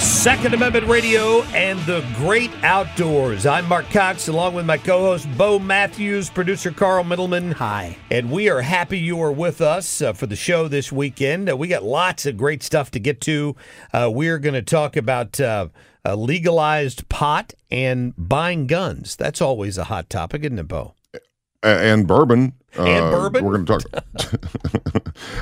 Second Amendment Radio and the great outdoors. I'm Mark Cox, along with my co host Bo Matthews, producer Carl Middleman. Hi. And we are happy you are with us uh, for the show this weekend. Uh, we got lots of great stuff to get to. Uh, we're going to talk about uh, legalized pot and buying guns. That's always a hot topic, isn't it, Bo? And bourbon. And Uh, bourbon? We're going to talk.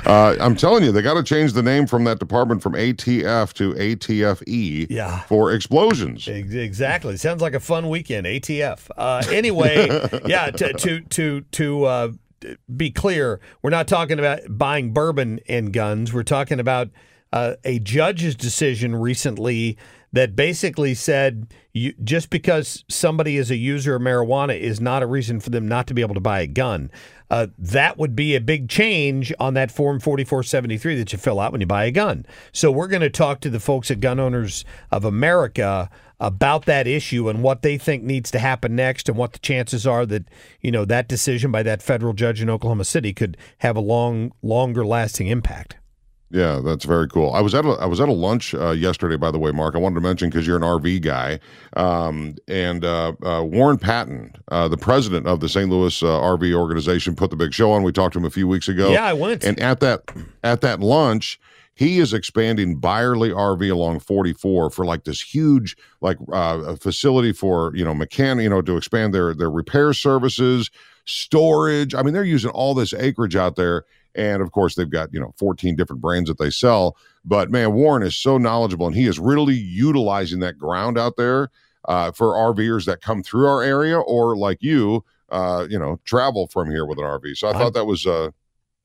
uh, I'm telling you, they got to change the name from that department from ATF to ATFE Yeah. for explosions. Exactly. Sounds like a fun weekend. ATF. Uh, anyway, yeah. To to to to uh, be clear, we're not talking about buying bourbon and guns. We're talking about uh, a judge's decision recently that basically said you, just because somebody is a user of marijuana is not a reason for them not to be able to buy a gun. Uh, that would be a big change on that Form 4473 that you fill out when you buy a gun. So we're going to talk to the folks at Gun Owners of America about that issue and what they think needs to happen next and what the chances are that you know that decision by that federal judge in Oklahoma City could have a long longer lasting impact. Yeah, that's very cool. I was at a, I was at a lunch uh, yesterday, by the way, Mark. I wanted to mention because you're an RV guy, um, and uh, uh, Warren Patton, uh, the president of the St. Louis uh, RV organization, put the big show on. We talked to him a few weeks ago. Yeah, I went. And at that at that lunch, he is expanding Byerly RV along 44 for like this huge like uh, facility for you know mechanic, you know, to expand their their repair services, storage. I mean, they're using all this acreage out there. And of course, they've got, you know, 14 different brands that they sell. But man, Warren is so knowledgeable and he is really utilizing that ground out there uh, for RVers that come through our area or like you, uh, you know, travel from here with an RV. So I thought that was uh,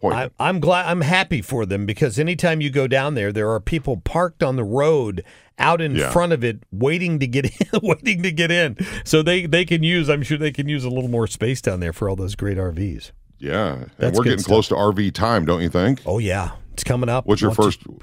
I. I'm glad. I'm happy for them because anytime you go down there, there are people parked on the road out in Yeah. front of it, waiting to get in, waiting to get in. So they they can use. I'm sure they can use a little more space down there for all those great RVs. Yeah. And That's we're getting stuff. close to RV time, don't you think? Oh yeah, it's coming up. What's your first? you-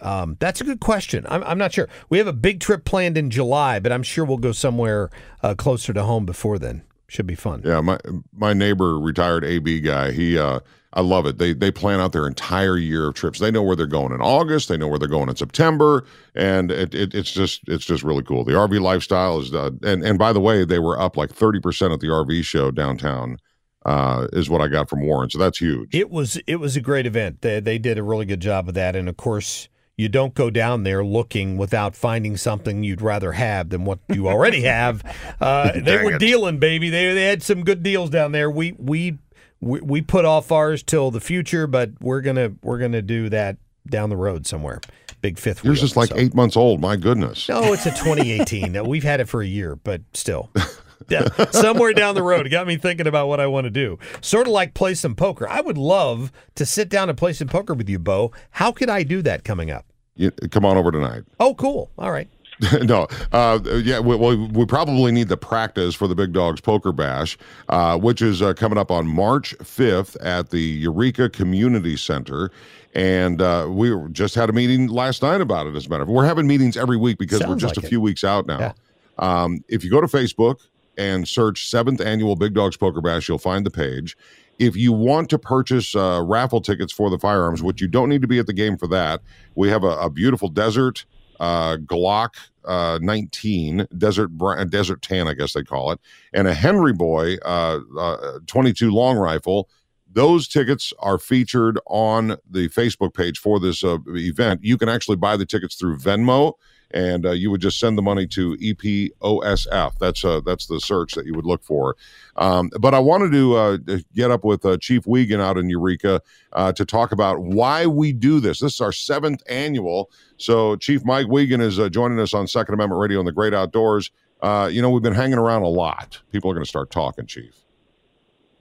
um, that's a good question. I'm, I'm not sure. We have a big trip planned in July, but I'm sure we'll go somewhere uh, closer to home before then. Should be fun. Yeah, my my neighbor, retired AB guy, he uh I love it. They they plan out their entire year of trips. They know where they're going in August. They know where they're going in September, and it, it it's just it's just really cool. The RV lifestyle is uh, and and by the way, they were up like thirty percent at the RV show downtown. Uh, is what I got from Warren. So that's huge. It was it was a great event. They they did a really good job of that, and of course. You don't go down there looking without finding something you'd rather have than what you already have. Uh, they were it. dealing, baby. They they had some good deals down there. We we we, we put off ours till the future, but we're gonna we're gonna do that down the road somewhere. Big fifth. Yours is like so. eight months old. My goodness. No, it's a 2018. We've had it for a year, but still. Yeah, somewhere down the road, it got me thinking about what I want to do. Sort of like play some poker. I would love to sit down and play some poker with you, Bo. How could I do that coming up? You, come on over tonight. Oh, cool. All right. no, uh, yeah, we, we, we, probably need the practice for the Big Dogs Poker Bash, uh, which is uh, coming up on March 5th at the Eureka Community Center. And uh, we just had a meeting last night about it. As a matter of fact, we're having meetings every week because Sounds we're just like a few weeks out now. Yeah. Um, if you go to Facebook and search seventh annual Big Dogs Poker Bash, you'll find the page. If you want to purchase uh, raffle tickets for the firearms, which you don't need to be at the game for that, we have a, a beautiful desert uh, Glock uh, 19 desert desert tan, I guess they call it, and a Henry Boy uh, uh, 22 long rifle. Those tickets are featured on the Facebook page for this uh, event. You can actually buy the tickets through Venmo and uh, you would just send the money to EPOSF. That's uh, that's the search that you would look for. Um, but I wanted to uh, get up with uh, Chief Wiegand out in Eureka uh, to talk about why we do this. This is our seventh annual. So Chief Mike Wiegand is uh, joining us on Second Amendment Radio in the Great Outdoors. you know, we've been hanging around a lot. People are going to start talking, Chief.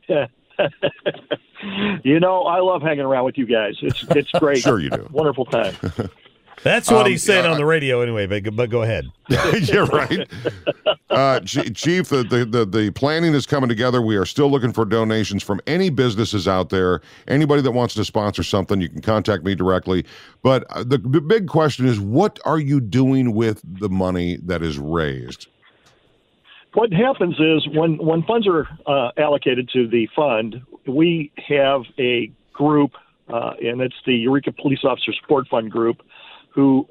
Yeah. you know, I love hanging around with you guys. It's it's great. sure you do. Wonderful time. That's what um, he's saying uh, on the radio anyway, but, but go ahead. You're right. Uh, Chief, the, the, the, the, planning is coming together. We are still looking for donations from any businesses out there. Anybody that wants to sponsor something, you can contact me directly. But uh, the, the big question is what are you doing with the money that is raised? What happens is when, when funds are uh, allocated to the fund, we have a group, uh, and it's the Eureka Police Officer Support Fund group who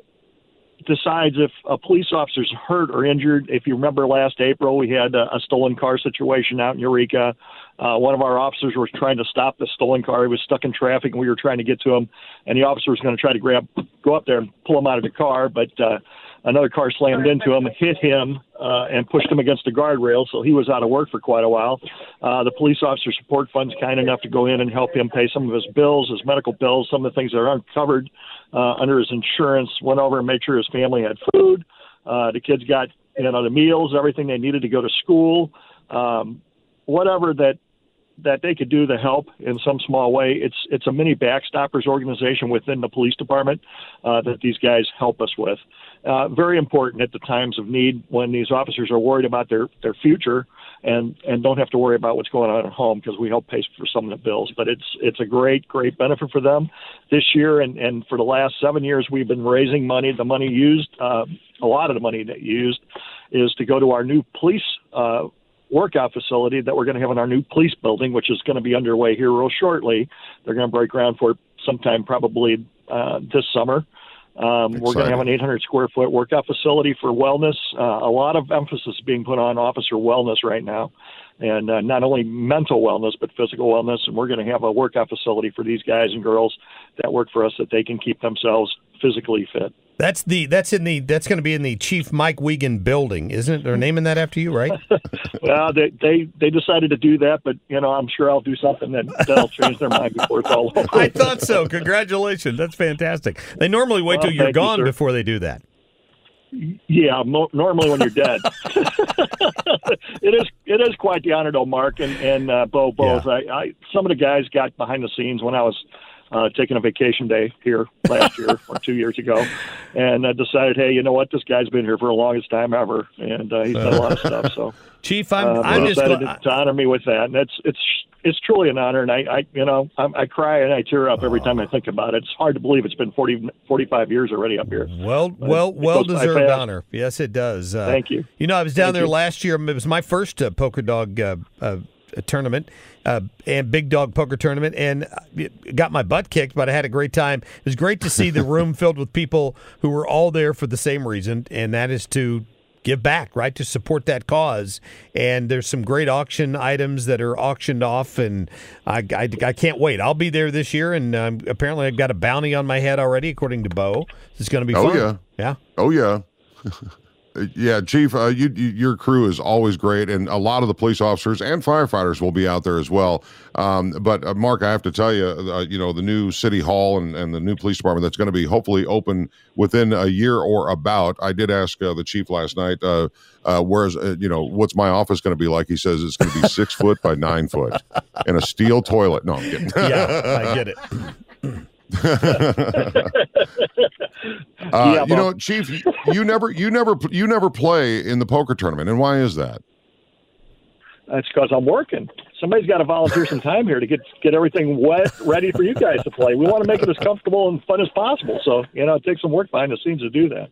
decides if a police officer's hurt or injured. If you remember last April, we had a, a stolen car situation out in Eureka. Uh, one of our officers was trying to stop the stolen car. He was stuck in traffic, and we were trying to get to him. And the officer was going to try to grab, go up there and pull him out of the car, but uh, another car slammed into him, hit him, uh, and pushed him against the guardrail. So he was out of work for quite a while. Uh, the police officer support fund's kind enough to go in and help him pay some of his bills, his medical bills, some of the things that aren't covered uh, under his insurance. Went over and made sure his family had food. Uh, the kids got you know the meals, everything they needed to go to school. Um, whatever that that they could do to help in some small way. It's it's a mini backstoppers organization within the police department uh, that these guys help us with. Uh, very important at the times of need when these officers are worried about their their future and and don't have to worry about what's going on at home because we help pay for some of the bills. But it's it's a great great benefit for them this year and and for the last seven years we've been raising money. The money used, uh, a lot of the money that used, is to go to our new police. Uh, workout facility that we're going to have in our new police building, which is going to be underway here real shortly. They're going to break ground for sometime probably uh, this summer. Um, we're going to have an 800 square foot workout facility for wellness. Uh, a lot of emphasis being put on officer wellness right now, and uh, not only mental wellness but physical wellness. And we're going to have a workout facility for these guys and girls that work for us that they can keep themselves physically fit. That's the that's in the that's going to be in the Chief Mike Wiegand building, isn't it? They're naming that after you, right? well, they, they they decided to do that, but you know I'm sure I'll do something that that'll change their mind before it's all over. I thought so. Congratulations, that's fantastic. They normally wait well, till you're gone you, before they do that. Yeah, mo- normally when you're dead. it is it is quite the honor, though, Mark and and uh, Bo both. Yeah. I, I some of the guys got behind the scenes when I was uh, taking a vacation day here last year or two years ago, and I decided, hey, you know what? This guy's been here for the longest time ever, and uh, he's done a lot of stuff. So, Chief, I'm, uh, I'm just decided to, honor me with that, and it's it's it's truly an honor, and I, I you know, I, I cry and I tear up every time I think about it. It's hard to believe it's been 40, 45 years already up here. Well, but well, well deserved honor. Yes, it does. Uh, Thank you. You know, I was down Thank there you. last year. It was my first uh, poker dog uh, uh tournament uh, and big dog poker tournament and got my butt kicked, but I had a great time. It was great to see the room filled with people who were all there for the same reason, and that is to give back, right? To support that cause. And there's some great auction items that are auctioned off, and I, I, I can't wait. I'll be there this year, and um, apparently I've got a bounty on my head already, according to Bo. It's going to be oh, fun. yeah. Yeah. Oh, yeah. Yeah, Chief, uh, you, you, your crew is always great, and a lot of the police officers and firefighters will be out there as well. Um, but uh, Mark, I have to tell you, uh, you know, the new city hall and, and the new police department that's going to be hopefully open within a year or about. I did ask uh, the chief last night, uh, uh, where's you know, what's my office going to be like? He says it's going to be six foot by nine foot and a steel toilet. No, I'm kidding. yeah, I get it. uh, yeah, you know, Chief, you never you never you never play in the poker tournament, and why is that? That's because I'm working. Somebody's got to volunteer some time here to get get everything wet, ready for you guys to play. We want to make it as comfortable and fun as possible. So you know, it takes some work behind the scenes to do that.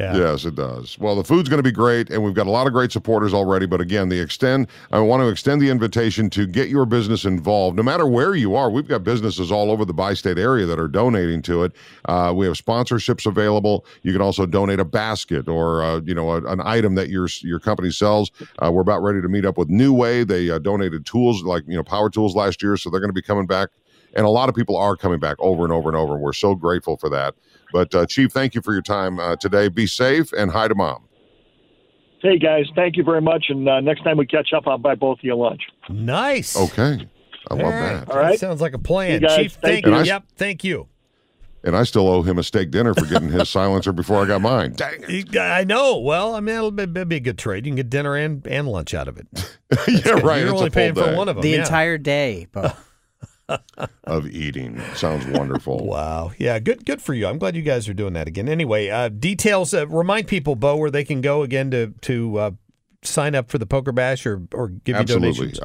Yeah. Yes, it does. Well, the food's going to be great, and we've got a lot of great supporters already. But again, the extend, I want to extend the invitation to get your business involved, no matter where you are. We've got businesses all over the bi-state area that are donating to it. Uh, we have sponsorships available. You can also donate a basket or uh, you know a, an item that your your company sells. Uh, we're about ready to meet up with New Way. They uh, donated tools like you know power tools last year, so they're going to be coming back. And a lot of people are coming back over and over and over. And we're so grateful for that. But uh, Chief, thank you for your time uh, today. Be safe and hi to mom. Hey guys, thank you very much. And uh, next time we catch up, I'll buy both of you lunch. Nice. Okay, I love All right. that. All right. Sounds like a plan. You guys, Chief, thank thank you. you. I- Yep, thank you. And I still owe him a steak dinner for getting his silencer before I got mine. Dang it. I know. Well, I mean, it'll be, it'll be a good trade. You can get dinner and, and lunch out of it. yeah, right. You're it's only a full paying for one of them. the yeah. entire day. Bo. of eating. Sounds wonderful. Wow. Yeah, good good for you. I'm glad you guys are doing that again. Anyway, uh, details uh, remind people, Bo, where they can go again to to uh, sign up for the Poker Bash or or give you Absolutely. donations.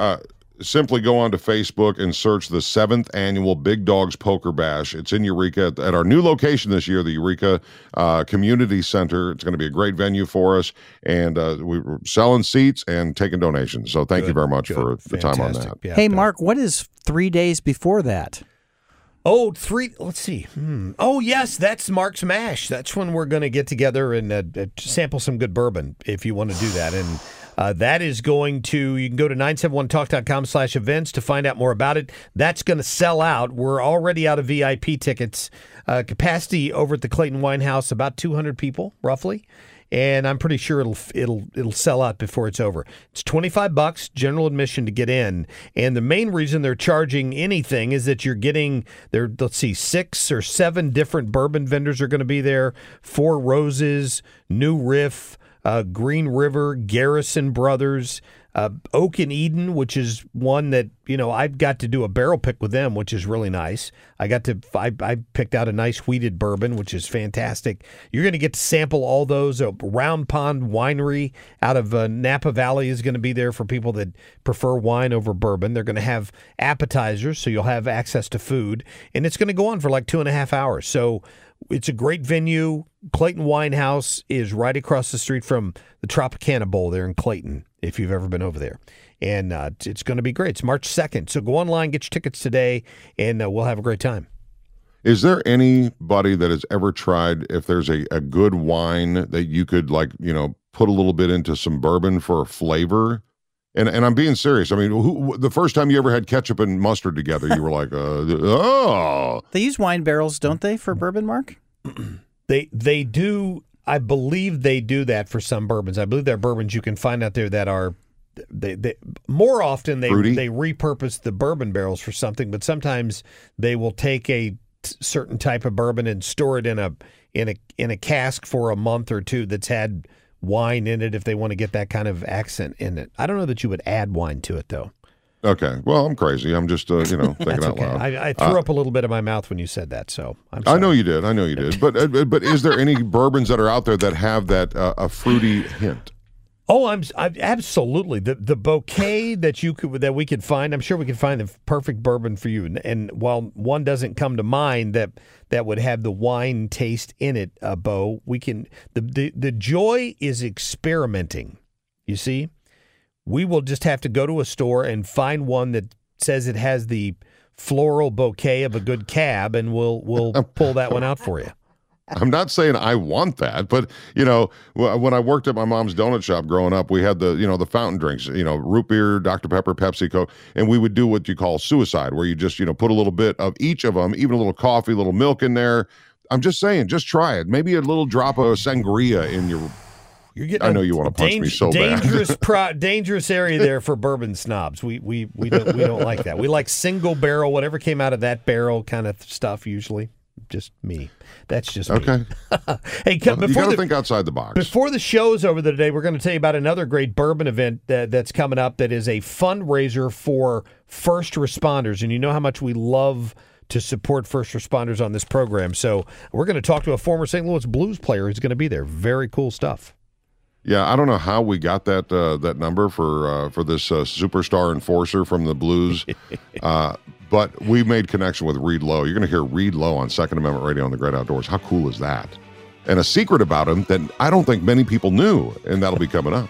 Simply go on to Facebook and search the seventh annual Big Dogs Poker Bash. It's in Eureka at, at our new location this year, the Eureka uh, Community Center. It's going to be a great venue for us, and uh, we're selling seats and taking donations. So thank you very much good. for the time on that. Yeah, hey, good. Mark, what is three days before that? Oh, three. Let's see. Hmm. Oh, yes, that's Mark's Mash. That's when we're going to get together and uh, uh, sample some good bourbon if you want to do that. And uh, that is going to, you can go to 971talk.com slash events to find out more about it. That's going to sell out. We're already out of VIP tickets. Uh, capacity over at the Clayton Wine House, about 200 people, roughly. And I'm pretty sure it'll it'll it'll sell out before it's over. It's 25 bucks general admission to get in, and the main reason they're charging anything is that you're getting there. Let's see, six or seven different bourbon vendors are going to be there. Four Roses, New Riff, uh, Green River, Garrison Brothers, uh, Oak and Eden, which is one that you know I've got to do a barrel pick with them, which is really nice. I got to I, I picked out a nice wheated bourbon, which is fantastic. You're going to get to sample all those. Uh, Round Pond Winery out of uh, Napa Valley is going to be there for people that prefer wine over bourbon. They're going to have appetizers, so you'll have access to food, and it's going to go on for like two and a half hours. So it's a great venue. Clayton Winehouse is right across the street from the Tropicana Bowl there in Clayton, if you've ever been over there. And uh, it's going to be great. It's March 2nd. So go online, get your tickets today, and uh, we'll have a great time. Is there anybody that has ever tried if there's a, a good wine that you could like, you know, put a little bit into some bourbon for a flavor? And and I'm being serious. I mean, who, the first time you ever had ketchup and mustard together, you were like, uh, oh, They use wine barrels, don't they, for bourbon, Mark? They they do. I believe they do that for some bourbons. I believe there are bourbons you can find out there that are. They, they more often they Fruity? they repurpose the bourbon barrels for something, but sometimes they will take a t- certain type of bourbon and store it in a in a in a cask for a month or two that's had wine in it if they want to get that kind of accent in it. I don't know that you would add wine to it though. okay. Well, I'm crazy. I'm just, uh, you know, thinking out okay. loud. I, I threw up a little bit of my mouth when you said that, so I'm I know you did. I know you did. But uh, but is there any bourbons that are out there that have that uh, a fruity hint? Oh, I'm, I'm absolutely the the bouquet that you could that we could find. I'm sure we could find the perfect bourbon for you. And, and while one doesn't come to mind that that would have the wine taste in it, uh, Bo, we can. The, the the joy is experimenting. You see, we will just have to go to a store and find one that says it has the floral bouquet of a good cab, and we'll we'll pull that one out for you. I'm not saying I want that, but you know, when I worked at my mom's donut shop growing up, we had the you know the fountain drinks, you know, root beer, Dr Pepper, Pepsi, Coke, and we would do what you call suicide, where you just you know put a little bit of each of them, even a little coffee, a little milk in there. I'm just saying, just try it. Maybe a little drop of sangria in your. You're getting I know you wanna punch me so bad. dangerous pro- dangerous area there for bourbon snobs. We we we don't we don't like that. We like single barrel, whatever came out of that barrel kind of stuff. Usually, just me. That's just me. Okay, Hey, come, you before got to think outside the box. before the show's over today, we're going to tell you about another great bourbon event that, that's coming up. That is a fundraiser for first responders, and you know how much we love to support first responders on this program. So we're going to talk to a former St. Louis Blues player who's going to be there. Very cool stuff. Yeah, I don't know how we got that uh, that number for uh, for this uh, superstar enforcer from the Blues, uh, but we made connection with Reed Low. You're going to hear Reed Low on Second Amendment Radio on the Great Outdoors. How cool is that? And a secret about him that I don't think many people knew, and that'll be coming up.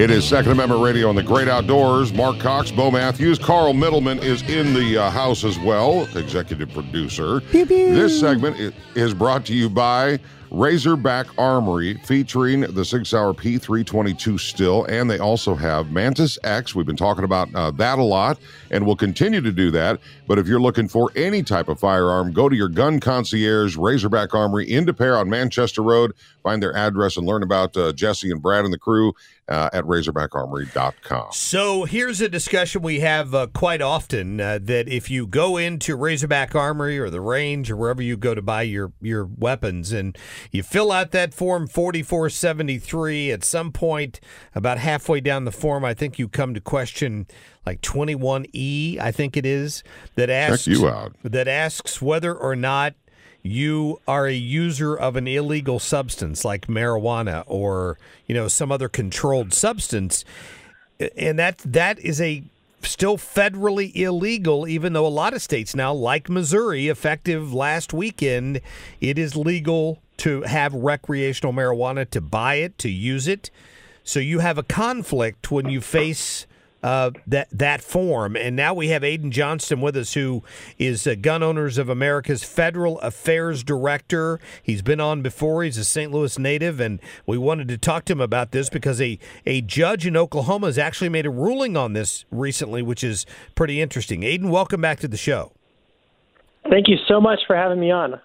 It is Second Amendment Radio on the Great Outdoors. Mark Cox, Bo Matthews, Carl Middleman is in the uh, house as well, executive producer. This segment is brought to you by Razorback Armory, featuring the Sig Sauer P322 still, and they also have Mantis X. We've been talking about uh, that a lot, and we'll continue to do that. But if you're looking for any type of firearm, go to your gun concierge, Razorback Armory, in Des Peres on Manchester Road. Find their address and learn about uh, Jesse and Brad and the crew uh, at RazorbackArmory.com. So here's a discussion we have uh, quite often uh, that if you go into Razorback Armory or the range or wherever you go to buy your your weapons and you fill out that form 4473 at some point about halfway down the form I think you come to question like 21E I think it is that asks you out. that asks whether or not you are a user of an illegal substance like marijuana or you know some other controlled substance. And that that is a still federally illegal even though a lot of states now like Missouri effective last weekend it is legal to have recreational marijuana to buy it to use it. So you have a conflict when you face uh, that that form. And now we have Aidan Johnston with us, who is uh, Gun Owners of America's Federal Affairs Director. He's been on before. He's a St. Louis native, and we wanted to talk to him about this because a a judge in Oklahoma has actually made a ruling on this recently, which is pretty interesting. Aidan, welcome back to the show. Thank you so much for having me on.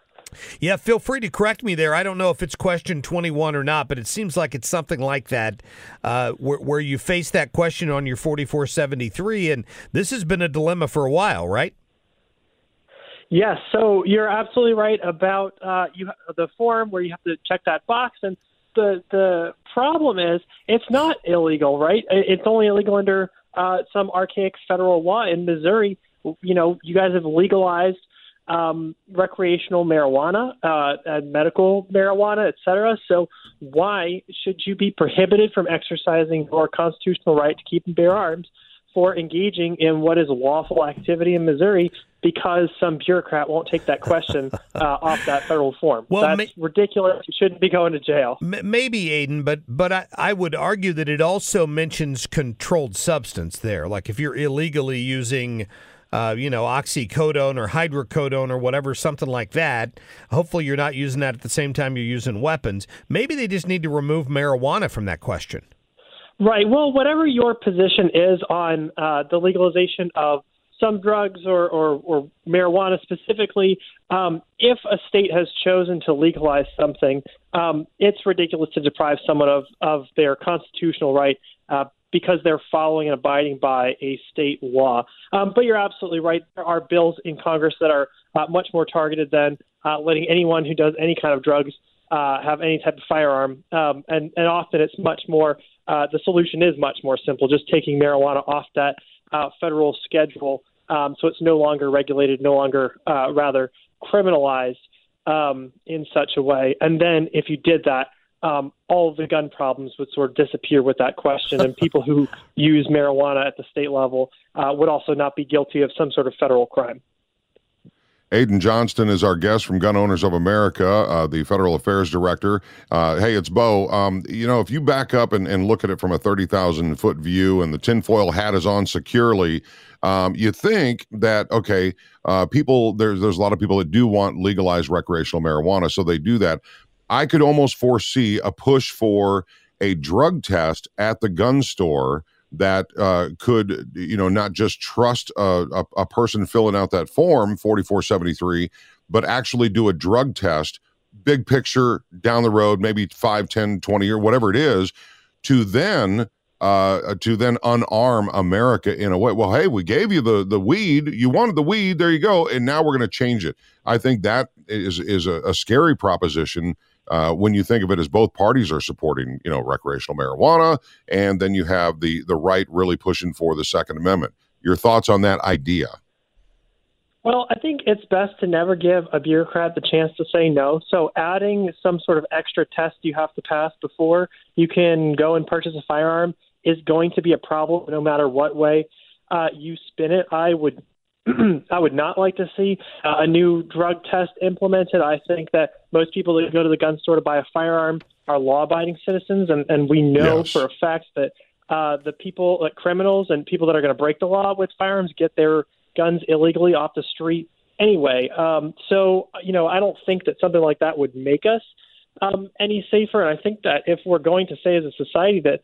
Yeah, feel free to correct me there. I don't know if it's question 21 or not, but it seems like it's something like that, uh, where, where you face that question on your 4473. And this has been a dilemma for a while, right? Yes, so you're absolutely right about uh, you the form where you have to check that box, and the the problem is it's not illegal, right? It's only illegal under uh, some archaic federal law in Missouri. You know, you guys have legalized um, recreational marijuana, uh, and medical marijuana, et cetera. So why should you be prohibited from exercising your constitutional right to keep and bear arms for engaging in what is lawful activity in Missouri because some bureaucrat won't take that question uh, off that federal form. Well, That's ma- ridiculous. You shouldn't be going to jail. M- maybe Aidan, but but I, I would argue that it also mentions controlled substance there. Like if you're illegally using, uh, you know, oxycodone or hydrocodone or whatever, something like that. Hopefully, you're not using that at the same time you're using weapons. Maybe they just need to remove marijuana from that question. Right. Well, whatever your position is on uh, the legalization of some drugs or, or, or marijuana specifically, um, if a state has chosen to legalize something, um, it's ridiculous to deprive someone of, of their constitutional right uh, because they're following and abiding by a state law. Um, but you're absolutely right. There are bills in Congress that are uh, much more targeted than uh, letting anyone who does any kind of drugs uh, have any type of firearm. Um, and, and often it's much more, uh, the solution is much more simple, just taking marijuana off that uh, federal schedule um, so it's no longer regulated, no longer uh, rather criminalized um, in such a way. And then if you did that, um, all the gun problems would sort of disappear with that question, and people who use marijuana at the state level uh, would also not be guilty of some sort of federal crime. Aidan Johnston is our guest from Gun Owners of America, uh, the federal affairs director. Uh, hey, it's Bo. Um, you know, if you back up and, and look at it from a 30,000 foot view and the tinfoil hat is on securely, um, you think that, okay, uh, people, there's, there's a lot of people that do want legalized recreational marijuana, so they do that. I could almost foresee a push for a drug test at the gun store that uh, could, you know, not just trust a, a, a person filling out that form 4473, but actually do a drug test, big picture down the road, maybe 5, 10, 20 or whatever it is, to then uh, to then unarm America in a way. Well, hey, we gave you the the weed, you wanted the weed, there you go, and now we're going to change it. I think that is is a, a scary proposition uh, when you think of it as both parties are supporting, you know, recreational marijuana, and then you have the the right really pushing for the Second Amendment. Your thoughts on that idea? Well, I think it's best to never give a bureaucrat the chance to say no. So, adding some sort of extra test you have to pass before you can go and purchase a firearm is going to be a problem, no matter what way uh, you spin it. I would, I would not like to see uh, a new drug test implemented. I think that most people that go to the gun store to buy a firearm are law-abiding citizens, and, and we know Yes. for a fact that uh, the people, like criminals and people that are going to break the law with firearms, get their guns illegally off the street anyway. Um, so, you know, I don't think that something like that would make us um, any safer. And I think that if we're going to say as a society that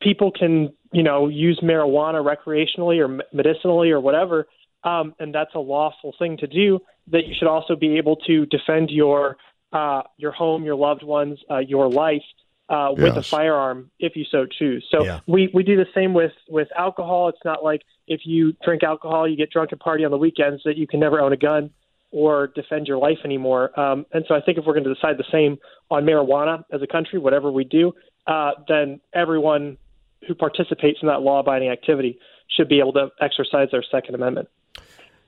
people can, you know, use marijuana recreationally or medicinally or whatever, um, and that's a lawful thing to do, that you should also be able to defend your uh, your home, your loved ones, uh, your life uh, with a firearm if you so choose. So Yeah. we, we do the same with, with alcohol. It's not like if you drink alcohol, you get drunk and party on the weekends that you can never own a gun or defend your life anymore. Um, and so I think if we're going to decide the same on marijuana as a country, whatever we do, uh, then everyone who participates in that law-abiding activity should be able to exercise their Second Amendment.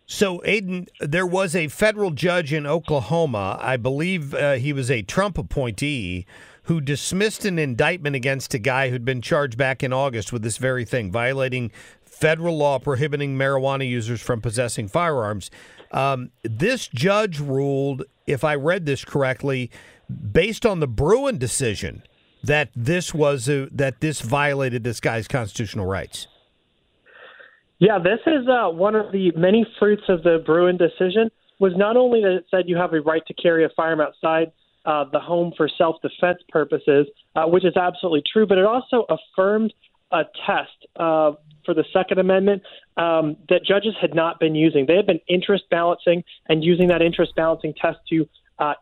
So, Aidan, there was a federal judge in Oklahoma, I believe uh, he was a Trump appointee, who dismissed an indictment against a guy who'd been charged back in August with this very thing, violating federal law prohibiting marijuana users from possessing firearms. Um, this judge ruled, if I read this correctly, based on the Bruen decision, that this was a, that this violated this guy's constitutional rights. Yeah, this is uh, one of the many fruits of the Bruen decision. Was not only that it said you have a right to carry a firearm outside uh, the home for self-defense purposes, uh, which is absolutely true, but it also affirmed a test uh, for the Second Amendment um, that judges had not been using. They had been interest balancing and using that interest balancing test to uh,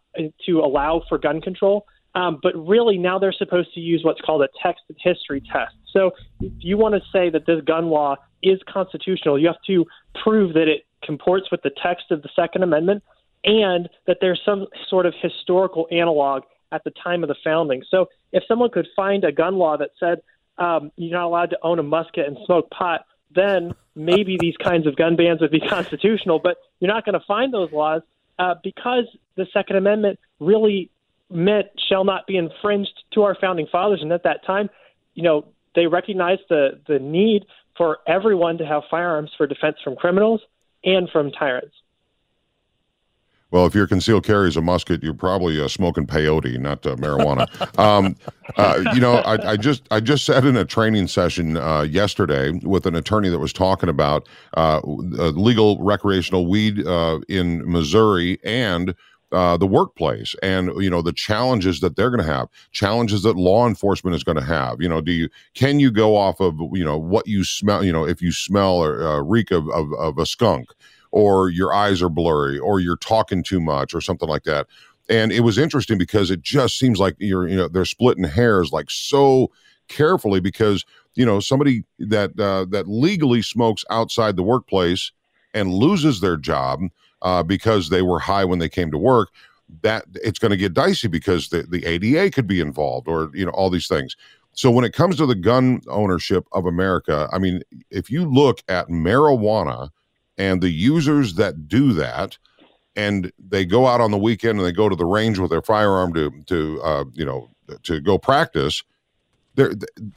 to allow for gun control. Um, but really, now they're supposed to use what's called a text and history test. So, if you want to say that this gun law is constitutional, you have to prove that it comports with the text of the Second Amendment and that there's some sort of historical analog at the time of the founding. So if someone could find a gun law that said um, you're not allowed to own a musket and smoke pot, then maybe these kinds of gun bans would be constitutional. But you're not going to find those laws uh, because the Second Amendment really meant shall not be infringed to our founding fathers. And at that time, you know, they recognize the, the need for everyone to have firearms for defense from criminals and from tyrants. Well, if your concealed carry is a musket, you're probably uh, smoking peyote, not uh, marijuana. um, uh, you know, I, I, just I just sat in a training session uh, yesterday with an attorney that was talking about uh, legal recreational weed uh, in Missouri and uh, the workplace and you know the challenges that they're going to have challenges that law enforcement is going to have you know do you can you go off of you know what you smell you know if you smell or uh, reek of, of, of a skunk or your eyes are blurry or you're talking too much or something like that. And it was interesting because it just seems like you're you know they're splitting hairs like so carefully because you know somebody that uh, that legally smokes outside the workplace and loses their job uh, because they were high when they came to work that it's going to get dicey because the, the ada could be involved or you know all these things. So when it comes to the gun ownership of america i mean if you look at marijuana and the users that do that and they go out on the weekend and they go to the range with their firearm to to uh, you know to go practice they're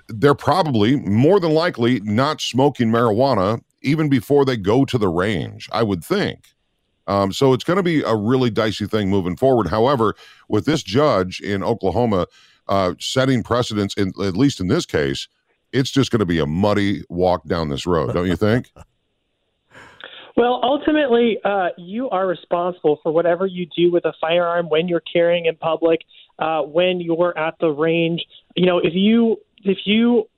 they're probably more than likely not smoking marijuana even before they go to the range i would think um, so it's going to be a really dicey thing moving forward however with this judge in oklahoma uh, setting precedents in at least in this case it's just going to be a muddy walk down this road don't you think well, ultimately, uh, you are responsible for whatever you do with a firearm when you're carrying in public, uh, when you're at the range. You know, if you if you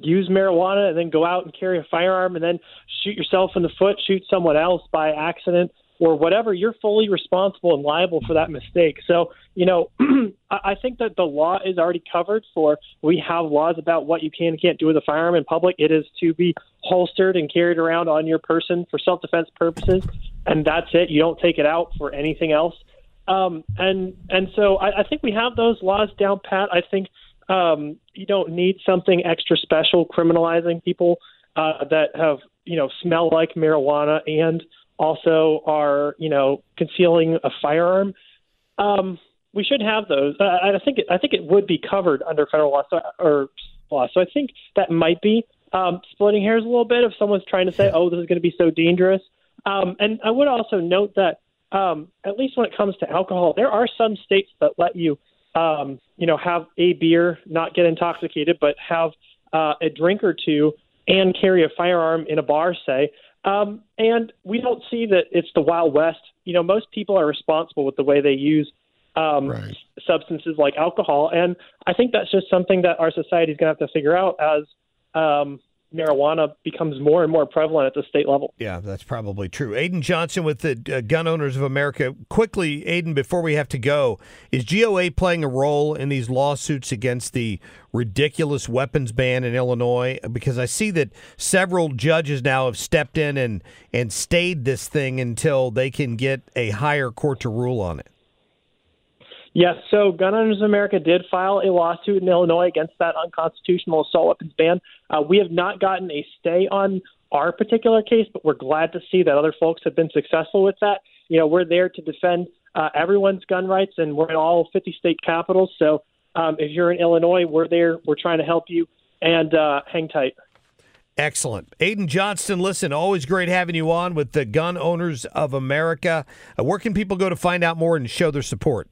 use marijuana and then go out and carry a firearm and then shoot yourself in the foot, shoot someone else by accident, or whatever, you're fully responsible and liable for that mistake. So, you know, I think that the law is already covered for. We have laws about what you can and can't do with a firearm in public. It is to be holstered and carried around on your person for self defense purposes, and that's it. You don't take it out for anything else. Um, and and so I, I think we have those laws down pat. I think um, you don't need something extra special criminalizing people uh, that have you know smell like marijuana and also are you know concealing a firearm. Um, we should have those. Uh, I think it, I think it would be covered under federal law so, or law. So I think that might be um, splitting hairs a little bit if someone's trying to say, "Oh, this is going to be so dangerous." Um, and I would also note that um, at least when it comes to alcohol, there are some states that let you, um, you know, have a beer, not get intoxicated, but have uh, a drink or two and carry a firearm in a bar, say, um, and we don't see that it's the Wild West. You know, most people are responsible with the way they use um, right. substances like alcohol, and I think that's just something that our society is going to have to figure out as um, marijuana becomes more and more prevalent at the state level. Yeah, that's probably true. Aidan Johnson with the uh, Gun Owners of America. Quickly, Aidan, before we have to go, is GOA playing a role in these lawsuits against the ridiculous weapons ban in Illinois? Because I see that several judges now have stepped in and, and stayed this thing until they can get a higher court to rule on it. Yes, so Gun Owners of America did file a lawsuit in Illinois against that unconstitutional assault weapons ban. Uh, we have not gotten a stay on our particular case, but we're glad to see that other folks have been successful with that. You know, we're there to defend uh, everyone's gun rights, and we're in all 50 state capitals. So um, if you're in Illinois, we're there. We're trying to help you, and uh, hang tight. Excellent. Aidan Johnston, listen, always great having you on with the Gun Owners of America. Uh, where can people go to find out more and show their support?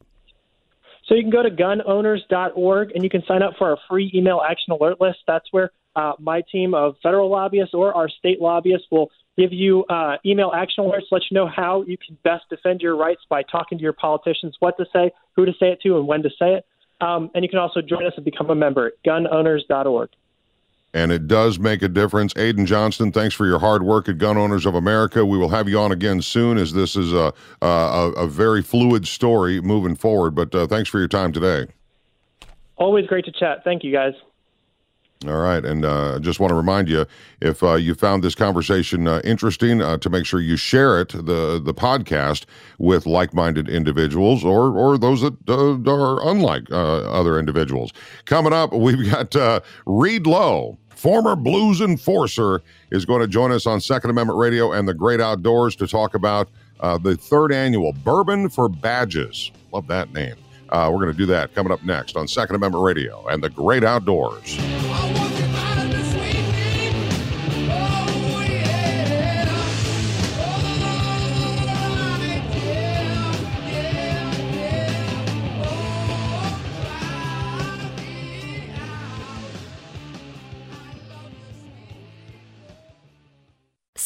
So you can go to gunowners.org and you can sign up for our free email action alert list. That's where uh, my team of federal lobbyists or our state lobbyists will give you uh, email action alerts, let you know how you can best defend your rights by talking to your politicians, what to say, who to say it to, and when to say it. Um, and you can also join us and become a member at gunowners.org and it does make a difference. Aidan Johnston, thanks for your hard work at Gun Owners of America. We will have you on again soon, as this is a a, a very fluid story moving forward. But uh, thanks for your time today. Always great to chat. Thank you, guys. All right, and uh, just want to remind you if uh, you found this conversation uh, interesting, uh, to make sure you share it the the podcast with like minded individuals or or those that uh, are unlike other individuals. Coming up, we've got Reed Low, former Blues enforcer, is going to join us on Second Amendment Radio and the Great Outdoors to talk about uh, the third annual Bourbon for Badges. Love that name. Uh, we're going to do that coming up next on Second Amendment Radio and the Great Outdoors.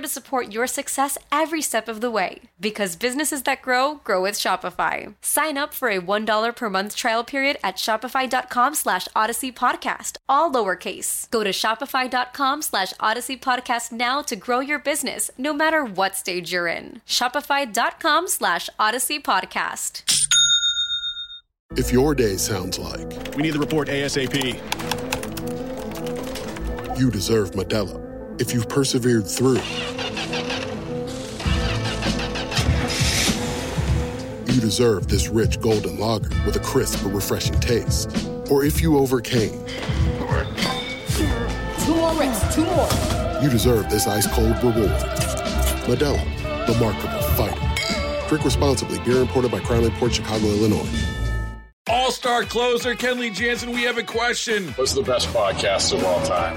to support your success every step of the way. Because businesses that grow, grow with Shopify. Sign up for a $1 per month trial period at shopify.com slash odyssey podcast, all lowercase. Go to shopify.com slash odyssey podcast now to grow your business, no matter what stage you're in. Shopify.com slash odyssey podcast. If your day sounds like We need the report ASAP. you deserve Modelo, if you've persevered through, you deserve this rich golden lager with a crisp but refreshing taste. Or if you overcame, Two more reps, two more. you deserve this ice cold reward. Modelo, the Markable Fighter. Drink responsibly. Beer imported by Crown Port Chicago, Illinois. All star closer Kenley Jansen, we have a question. What's the best podcast of all time?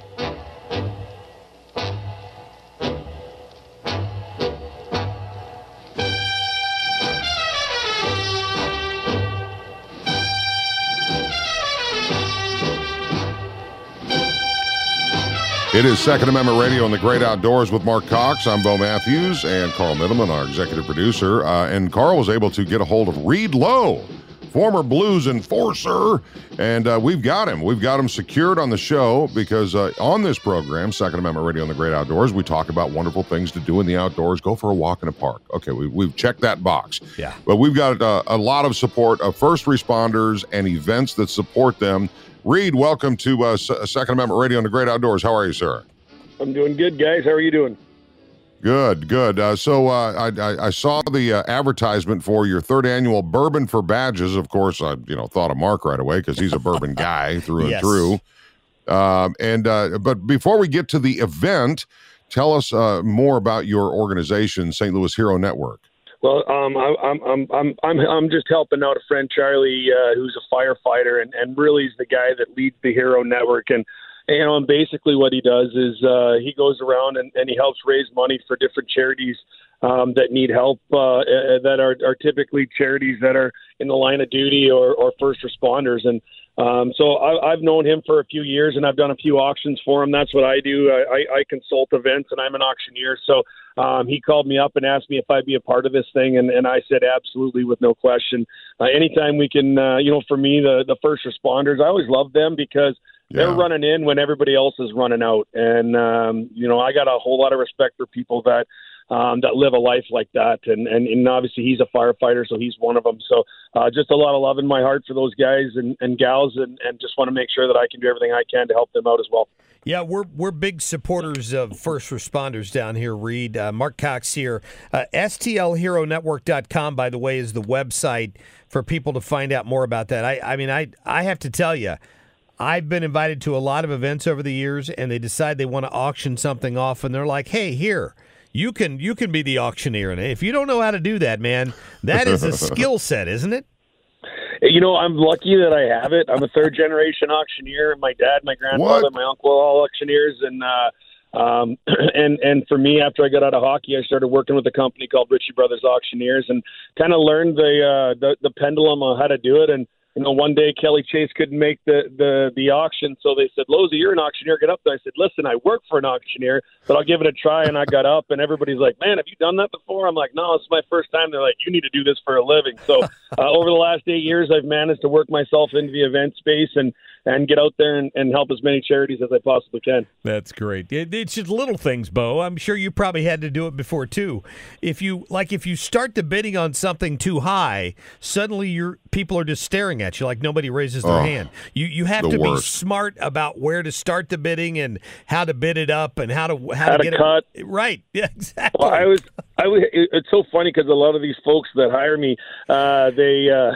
It is Second Amendment Radio and the Great Outdoors with Mark Cox. I'm Bo Matthews and Carl Middleman, our executive producer. Uh, and Carl was able to get a hold of Reed Low, former Blues enforcer, and uh, we've got him. We've got him secured on the show because uh, on this program, Second Amendment Radio and the Great Outdoors, we talk about wonderful things to do in the outdoors. Go for a walk in a park. Okay, we, we've checked that box. Yeah. But we've got uh, a lot of support of first responders and events that support them. Reed, welcome to uh, Second Amendment Radio and the Great Outdoors. How are you, sir? I'm doing good, guys. How are you doing? Good, good. Uh, so uh, I, I, I saw the uh, advertisement for your third annual Bourbon for Badges. Of course, I you know thought of Mark right away because he's a bourbon guy through and Yes. through. Um, and uh, but before we get to the event, tell us uh, more about your organization, St. Louis Hero Network. Well, um, I, I'm I'm I'm I'm I'm just helping out a friend Charlie, uh, who's a firefighter, and and really is the guy that leads the Hero Network. And you know, and basically what he does is uh, he goes around and, and he helps raise money for different charities um, that need help, uh, uh, that are, are typically charities that are in the line of duty or, or first responders. And Um, so I, I've known him for a few years, and I've done a few auctions for him. That's what I do. I, I, I consult events, and I'm an auctioneer. So um, he called me up and asked me if I'd be a part of this thing, and, and I said absolutely with no question. Uh, anytime we can, uh, you know, for me, the the first responders, I always love them because they're running in when everybody else is running out, and um, you know, I got a whole lot of respect for people that. Um, that live a life like that, and, and and obviously he's a firefighter, so he's one of them. So uh, just a lot of love in my heart for those guys and, and gals, and, and just want to make sure that I can do everything I can to help them out as well. Yeah, we're we're big supporters of first responders down here, Reed. Uh, Mark Cox here. Uh, STLHeroNetwork.com, by the way, is the website for people to find out more about that. I, I mean, I, I have to tell you, I've been invited to a lot of events over the years, and they decide they want to auction something off, and they're like, "Hey, here, you can you can be the auctioneer." And if you don't know how to do that, man, that is a skill set, isn't it? You know, I'm lucky that I have it. I'm a third generation auctioneer. My dad, my grandfather, What? my uncle, are all auctioneers, and uh, um, and and for me, after I got out of hockey, I started working with a company called Ritchie Brothers Auctioneers, and kind of learned the uh, the the pendulum on how to do it. And you know, one day Kelly Chase couldn't make the the the auction, so they said, "Lozy, you're an auctioneer. Get up there." I said, "Listen, I work for an auctioneer, but I'll give it a try." And I got up, and everybody's like, "Man, have you done that before?" I'm like, "No, it's my first time." They're like, "You need to do this for a living." So uh, over the last eight years, I've managed to work myself into the event space and and get out there and, and help as many charities as I possibly can. That's great. It, it's just little things, Bo. I'm sure you probably had to do it before too. If you like, if you start the bidding on something too high, suddenly your people are just staring at you like nobody raises their Oh, hand. You you have the to be smart about where to start the bidding and how to bid it up and how to how, How to to get cut. it right. Yeah, exactly. Well, I was, I it- It's so funny because a lot of these folks that hire me, uh, they, uh,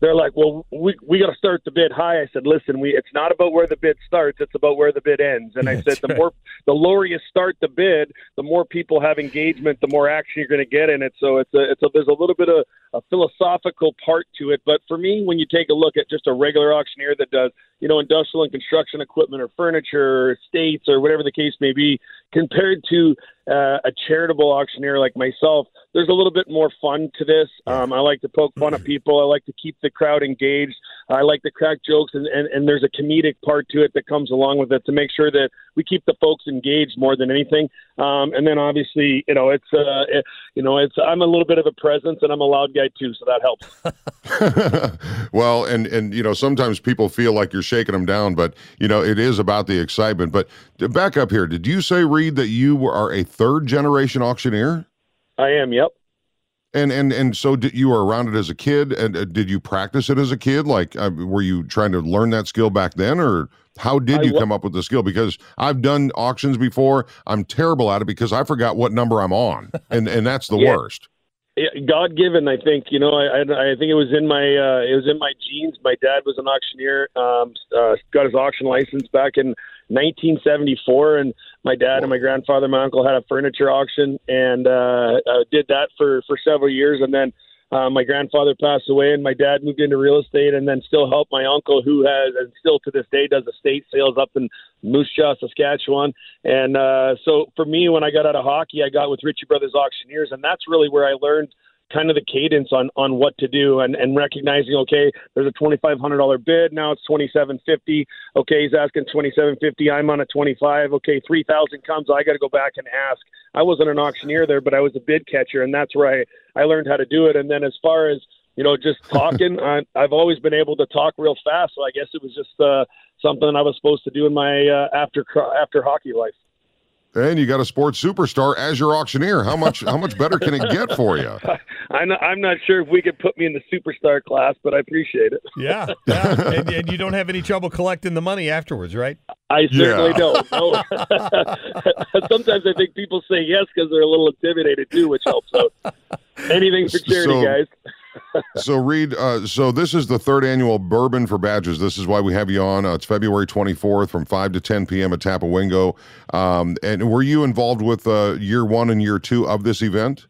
they're like, "Well, we we got to start the bid high." I said, "Listen, we it's not about where the bid starts; it's about where the bid ends." And I said, "The more, the lower you start the bid, the more people have engagement, the more action you're going to get in it." So it's a, it's a, there's a little bit of a philosophical part to it. But for me, when you take a look at just a regular auctioneer that does, you know, industrial and construction equipment or furniture or estates or whatever the case may be, compared to uh, a charitable auctioneer like myself, there's a little bit more fun to this. Um, I like to poke fun at people. I like to keep the crowd engaged. I like to crack jokes, and, and, and there's a comedic part to it that comes along with it to make sure that we keep the folks engaged more than anything. Um, and then obviously, you know, it's uh, it, you know, it's I'm a little bit of a presence, and I'm a loud guy too, so that helps. well, and and you know sometimes people feel like you're shaking them down, but you know it is about the excitement. But to back up here, did you say Reed that you are a third generation auctioneer? I am. Yep. And and and so did you were around it as a kid, and uh, did you practice it as a kid? Like, uh, were you trying to learn that skill back then, or how did I you wa- come up with the skill? Because I've done auctions before. I'm terrible at it because I forgot what number I'm on, and and that's the Yeah. worst. God given, I think. You know, I, I I think it was in my uh, it was in my genes. My dad was an auctioneer. Um, uh, got his auction license back in 1974, and my dad and my grandfather, and my uncle had a furniture auction, and uh, uh, did that for for several years, and then. Uh, my grandfather passed away, and my dad moved into real estate, and then still helped my uncle, who has and still to this day does estate sales up in Moose Jaw, Saskatchewan. And uh, so for me, when I got out of hockey, I got with Ritchie Brothers Auctioneers, and that's really where I learned kind of the cadence on on what to do and and recognizing okay there's a twenty five hundred dollar bid now it's twenty seven fifty. Okay he's asking twenty seven fifty I'm on a twenty five okay three thousand comes I got to go back and ask. I wasn't an auctioneer there but I was a bid catcher and that's where I I learned how to do it. And then as far as you know just talking I, I've always been able to talk real fast so I guess it was just uh, something I was supposed to do in my uh, after after hockey life. And you got a sports superstar as your auctioneer. How much how much better can it get for you? I'm not, I'm not sure if we could put me in the superstar class, but I appreciate it. Yeah, yeah. and, and you don't have any trouble collecting the money afterwards, right? I certainly Yeah. don't. No. Sometimes I think people say yes because they're a little intimidated too, which helps out. Anything for charity, So- guys. So Reed, uh, so this is the third annual Bourbon for Badges. This is why we have you on. Uh, it's February 24th from 5 to 10 p.m. at Tapawingo. Um, and were you involved with uh, year one and year two of this event?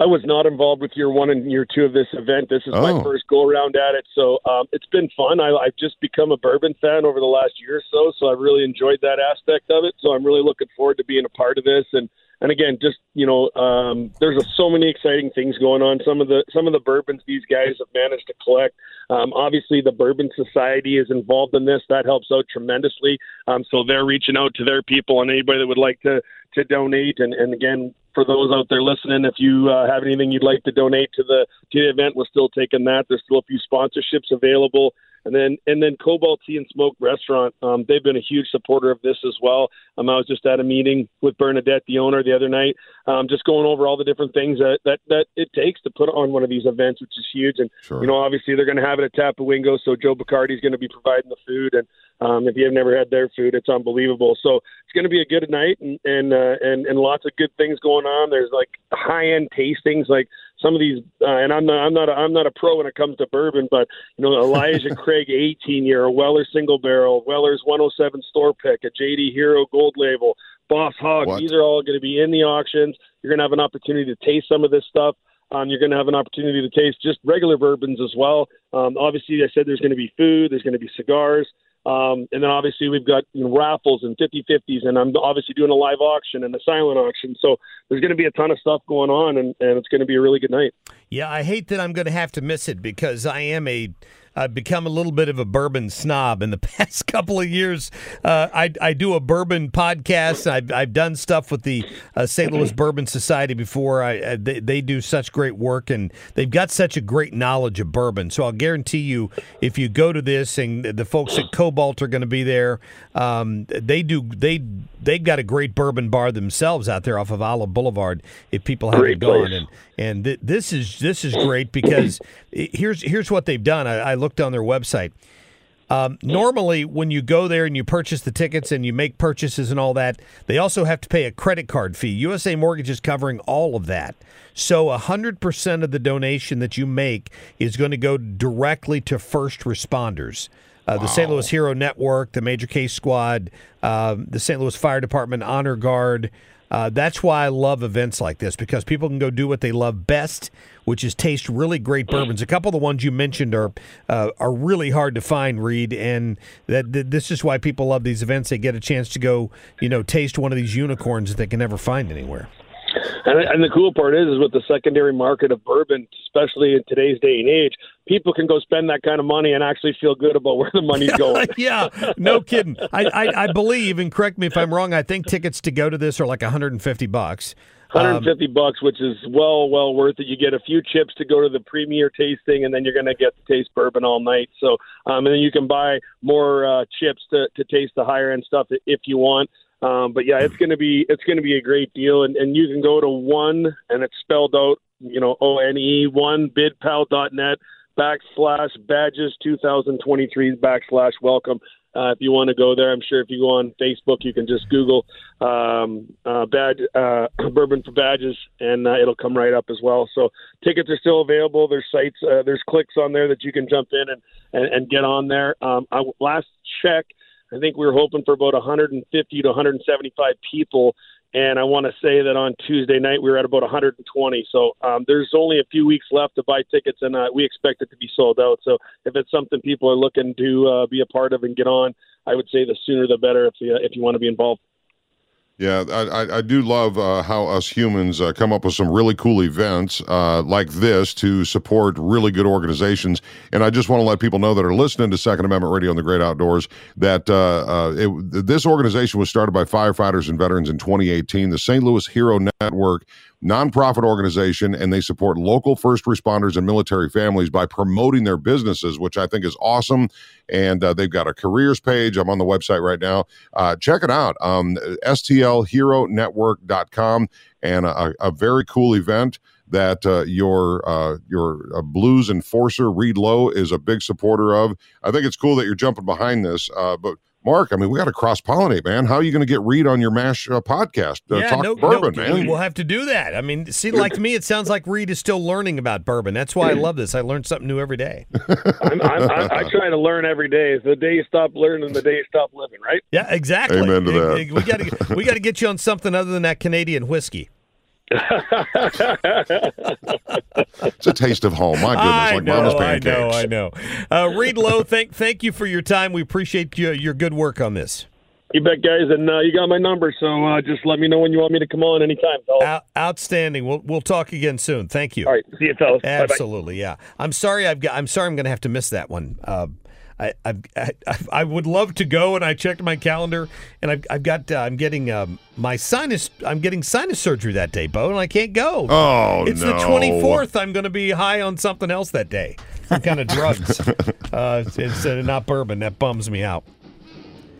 I was not involved with year one and year two of this event. This is Oh. my first go around at it, so um, it's been fun. I, I've just become a bourbon fan over the last year or so, so I really enjoyed that aspect of it. So I'm really looking forward to being a part of this and and again, just you know, um, there's a, so many exciting things going on. Some of the some of the bourbons these guys have managed to collect. Um, obviously, the Bourbon Society is involved in this. That helps out tremendously. Um, so they're reaching out to their people and anybody that would like to to donate. And, and again, for those out there listening, if you uh, have anything you'd like to donate to the to the event, we're still taking that. There's still a few sponsorships available. And then and then Cobalt Tea and Smoke Restaurant, um, they've been a huge supporter of this as well. Um, I was just at a meeting with Bernadette, the owner, the other night, um, just going over all the different things that, that that it takes to put on one of these events, which is huge. And Sure. you know, obviously they're going to have it at Tapawingo, so Joe Bacardi's going to be providing the food. And um, if you have never had their food, it's unbelievable. So it's going to be a good night, and and uh, and and lots of good things going on. There's like high end tastings, like some of these. Uh, and I'm not I'm not a, I'm not a pro when it comes to bourbon, but you know Elijah Craig 18 year, a Weller single barrel, Weller's 107 store pick, a JD Hero Gold Label, Boss Hog. What? These are all going to be in the auctions. You're going to have an opportunity to taste some of this stuff. Um, you're going to have an opportunity to taste just regular bourbons as well. Um, obviously, I said there's going to be food, there's going to be cigars, um, and then obviously we've got you know, raffles and 50-50s, and I'm obviously doing a live auction and a silent auction. So there's going to be a ton of stuff going on, and, and it's going to be a really good night. Yeah, I hate that I'm going to have to miss it because I am a I've become a little bit of a bourbon snob in the past couple of years. Uh, I, I do a bourbon podcast. I've, I've done stuff with the uh, St. Louis Bourbon Society before. I, uh, they, they do such great work and they've got such a great knowledge of bourbon. So I'll guarantee you, if you go to this and the folks at Cobalt are going to be there, um, they do they they've got a great bourbon bar themselves out there off of Olive Boulevard. If people haven't gone and and th- this is this is great because i- here's here's what they've done. I, I looked on their website. Um, normally, when you go there and you purchase the tickets and you make purchases and all that, they also have to pay a credit card fee. USA Mortgage is covering all of that. So 100% of the donation that you make is going to go directly to first responders. Uh, the St. Louis Hero Network, the Major Case Squad, um, the St. Louis Fire Department Honor Guard. Uh, that's why I love events like this because people can go do what they love best, which is taste really great bourbons. A couple of the ones you mentioned are uh, are really hard to find, Reed, and that, that this is why people love these events. They get a chance to go, you know, taste one of these unicorns that they can never find anywhere. And, and the cool part is, is with the secondary market of bourbon, especially in today's day and age, people can go spend that kind of money and actually feel good about where the money's going. yeah, no kidding. I, I I believe, and correct me if I'm wrong. I think tickets to go to this are like 150 bucks. Um, 150 bucks, which is well, well worth it. You get a few chips to go to the premier tasting, and then you're going to get to taste bourbon all night. So, um, and then you can buy more uh, chips to, to taste the higher end stuff if you want. Um, but yeah, it's going to be it's going to be a great deal, and, and you can go to one, and it's spelled out, you know, O N E one bidpal.net backslash badges 2023 backslash welcome. Uh, if you want to go there, I'm sure if you go on Facebook, you can just Google um, uh, badge, uh, bourbon for badges, and uh, it'll come right up as well. So tickets are still available. There's sites, uh, there's clicks on there that you can jump in and, and, and get on there. Um, I, last check, I think we were hoping for about 150 to 175 people. And I want to say that on Tuesday night we were at about 120. So um, there's only a few weeks left to buy tickets, and uh, we expect it to be sold out. So if it's something people are looking to uh, be a part of and get on, I would say the sooner the better if you, if you want to be involved. Yeah, I, I, do love uh, how us humans uh, come up with some really cool events uh, like this to support really good organizations. And I just want to let people know that are listening to Second Amendment Radio in the Great Outdoors that uh, uh, it, this organization was started by firefighters and veterans in 2018, the St. Louis Hero Network nonprofit organization, and they support local first responders and military families by promoting their businesses, which I think is awesome. And uh, they've got a careers page. I'm on the website right now. Uh, check it out. Um, STLHeroNetwork.com and a, a very cool event that uh, your uh, your uh, blues enforcer Reed Low is a big supporter of. I think it's cool that you're jumping behind this. Uh, but Mark, I mean, we got to cross pollinate, man. How are you going to get Reed on your Mash uh, podcast? Uh, yeah, talk no, bourbon, no, man. We'll have to do that. I mean, see, like me, it sounds like Reed is still learning about bourbon. That's why I love this. I learn something new every day. I'm, I'm, I, I try to learn every day. The day you stop learning, the day you stop living, right? Yeah, exactly. Amen to that. We got to we got to get you on something other than that Canadian whiskey. It's a taste of home. My goodness, I like know, mama's I pancakes. know, I know. Uh, Reed Low, thank thank you for your time. We appreciate you, your good work on this. You bet, guys, and uh, you got my number, so uh, just let me know when you want me to come on anytime, fellas. Out, outstanding. We'll we'll talk again soon. Thank you. All right, see you, fellas. Bye-bye. Absolutely, yeah. I'm sorry. I've got. I'm sorry. I'm going to have to miss that one. I, I've, I I would love to go, and I checked my calendar, and I've, I've got. Uh, I'm getting um, my sinus. I'm getting sinus surgery that day, Bo, and I can't go. Oh, it's the 24th. I'm going to be high on something else that day, some kind of drugs. uh, it's, uh, not bourbon. That bums me out.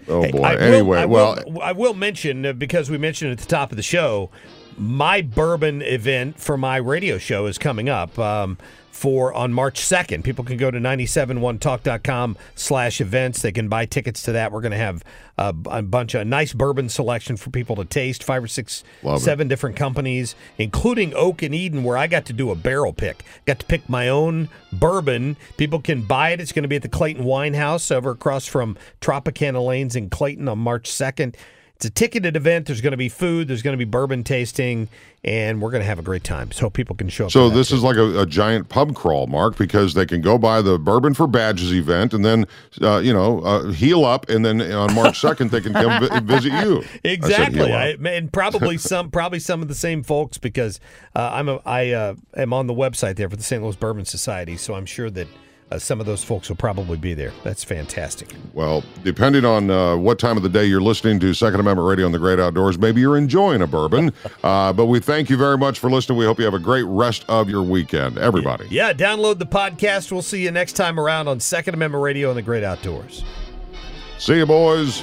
Oh Hey, boy. I will- anyway, I well, will, I will mention uh, because we mentioned at the top of the show, my bourbon event for my radio show is coming up um, for on March second. People can go to 971talk.com slash events. They can buy tickets to that. We're going to have a, a bunch of nice bourbon selection for people to taste. Five or six, Love it. seven different companies, including Oak and Eden, where I got to do a barrel pick. Got to pick my own bourbon. People can buy it. It's going to be at the Clayton Wine House over across from Tropicana Lanes in Clayton on March 2nd. It's a ticketed event. There's going to be food. There's going to be bourbon tasting, and we're going to have a great time. So people can show up. So this is like a, a giant pub crawl, Mark, because they can go by the Bourbon for Badges event and then, uh, you know, uh, heal up, and then on March second they can come vi- visit you. I Exactly, heal I, and probably some probably some of the same folks because uh, I'm a, I uh, am on the website there for the St. Louis Bourbon Society, so I'm sure that uh, some of those folks will probably be there. That's fantastic. Well, depending on uh, what time of the day you're listening to Second Amendment Radio on the Great Outdoors, maybe you're enjoying a bourbon. uh, but we thank you very much for listening. We hope you have a great rest of your weekend, everybody. Yeah, download the podcast. We'll see you next time around on Second Amendment Radio and the Great Outdoors. See you, boys.